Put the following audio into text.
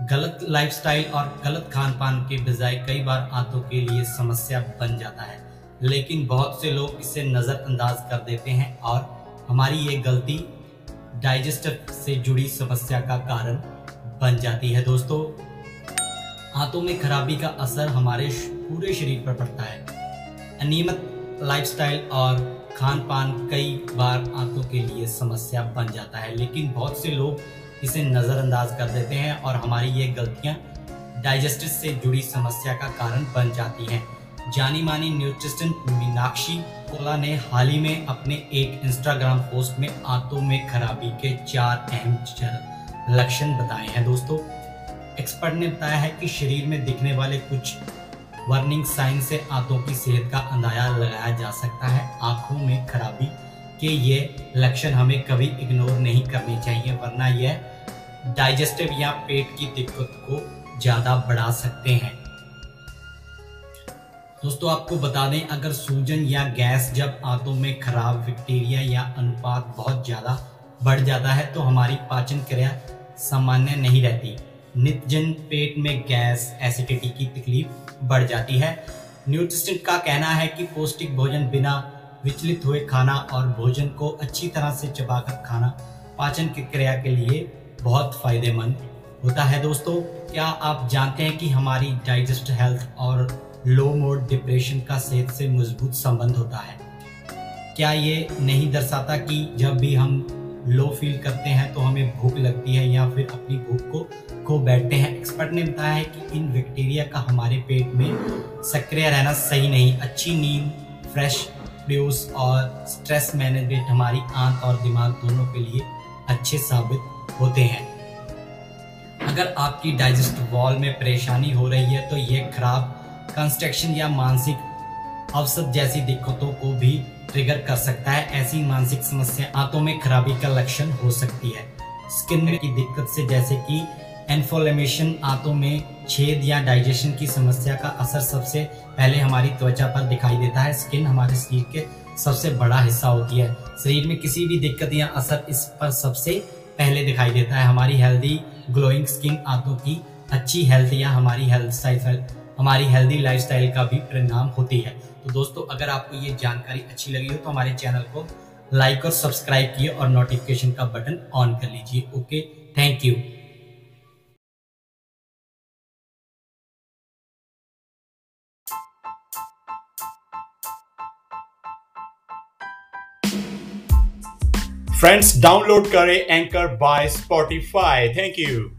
गलत लाइफस्टाइल और गलत खान पान के बजाय कई बार आंतों के लिए समस्या बन जाता है। लेकिन बहुत से लोग इसे नज़रअंदाज कर देते हैं और हमारी ये गलती डाइजेस्टिव से जुड़ी समस्या का कारण बन जाती है। दोस्तों, आंतों में खराबी का असर हमारे पूरे शरीर पर पड़ता है। अनियमित लाइफस्टाइल और खान पान कई बार आंतों के लिए समस्या बन जाता है। लेकिन बहुत से लोग इसे नज़रअंदाज कर देते हैं और हमारी ये गलतियाँ डाइजेस्टिव से जुड़ी समस्या का कारण बन जाती हैं। जानी मानी न्यूट्रिशन मीनाक्षी कोला ने हाल ही में अपने एक इंस्टाग्राम पोस्ट में आंतों में खराबी के चार अहम लक्षण बताए हैं। दोस्तों एक्सपर्ट ने बताया है कि शरीर में दिखने वाले कुछ वार्निंग साइन से आंतों की सेहत का अंदाज़ा लगाया जा सकता है। आँखों में खराबी के ये लक्षण हमें कभी इग्नोर नहीं करने चाहिए, वरना यह डाइजेस्टिव या पेट की दिक्कत को ज़्यादा बढ़ा सकते हैं। दोस्तों, आपको बता दें, अगर सूजन या गैस जब आंतों में खराब बैक्टीरिया या अनुपात बहुत ज़्यादा बढ़ जाता है तो हमारी पाचन क्रिया सामान्य नहीं रहती। नित्यजन पेट में गैस एसिडिटी की तकलीफ़ बढ़ जाती है। न्यूट्रिशन का कहना है कि पौष्टिक भोजन बिना विचलित हुए खाना और भोजन को अच्छी तरह से चबाकर खाना पाचन की क्रिया के लिए बहुत फ़ायदेमंद होता है दोस्तों। क्या आप जानते हैं कि हमारी डाइजेस्ट हेल्थ और लो मोड डिप्रेशन का सेहत से मज़बूत संबंध होता है? क्या ये नहीं दर्शाता कि जब भी हम लो फील करते हैं तो हमें भूख लगती है या फिर अपनी भूख को खो बैठते हैं? एक्सपर्ट ने बताया है कि इन बैक्टीरिया का हमारे पेट में सक्रिय रहना सही नहीं। अच्छी नींद, फ्रेश प्रोड्यूस और स्ट्रेस मैनेजमेंट हमारी आँख और दिमाग दोनों के लिए अच्छे साबित होते हैं। अगर आपकी डाइजेस्ट वॉल में परेशानी हो रही है तो यह खराब कंस्ट्रक्शन या मानसिक अवसर जैसी दिक्कतों को भी ट्रिगर कर सकता है। ऐसी मानसिक समस्या आंतों में खराबी का लक्षण हो सकती है। स्किन की दिक्कत से जैसे कि एन्फोलेमेशन आंतों में छेद या डाइजेशन की समस्या का असर सबसे पहले हमारी त्वचा पर दिखाई देता है। स्किन हमारे शरीर के सबसे बड़ा हिस्सा होती है। शरीर में किसी भी दिक्कत या असर इस पर सबसे पहले दिखाई देता है। हमारी हेल्दी ग्लोइंग स्किन आंतों की अच्छी हेल्थ या हमारी हेल्थ स्टाइल हमारी हेल्दी लाइफस्टाइल का भी परिणाम होती है। तो दोस्तों, अगर आपको ये जानकारी अच्छी लगी हो तो हमारे चैनल को लाइक और सब्सक्राइब किए और नोटिफिकेशन का बटन ऑन कर लीजिए। Okay thank you friends download करें anchor by Spotify thank you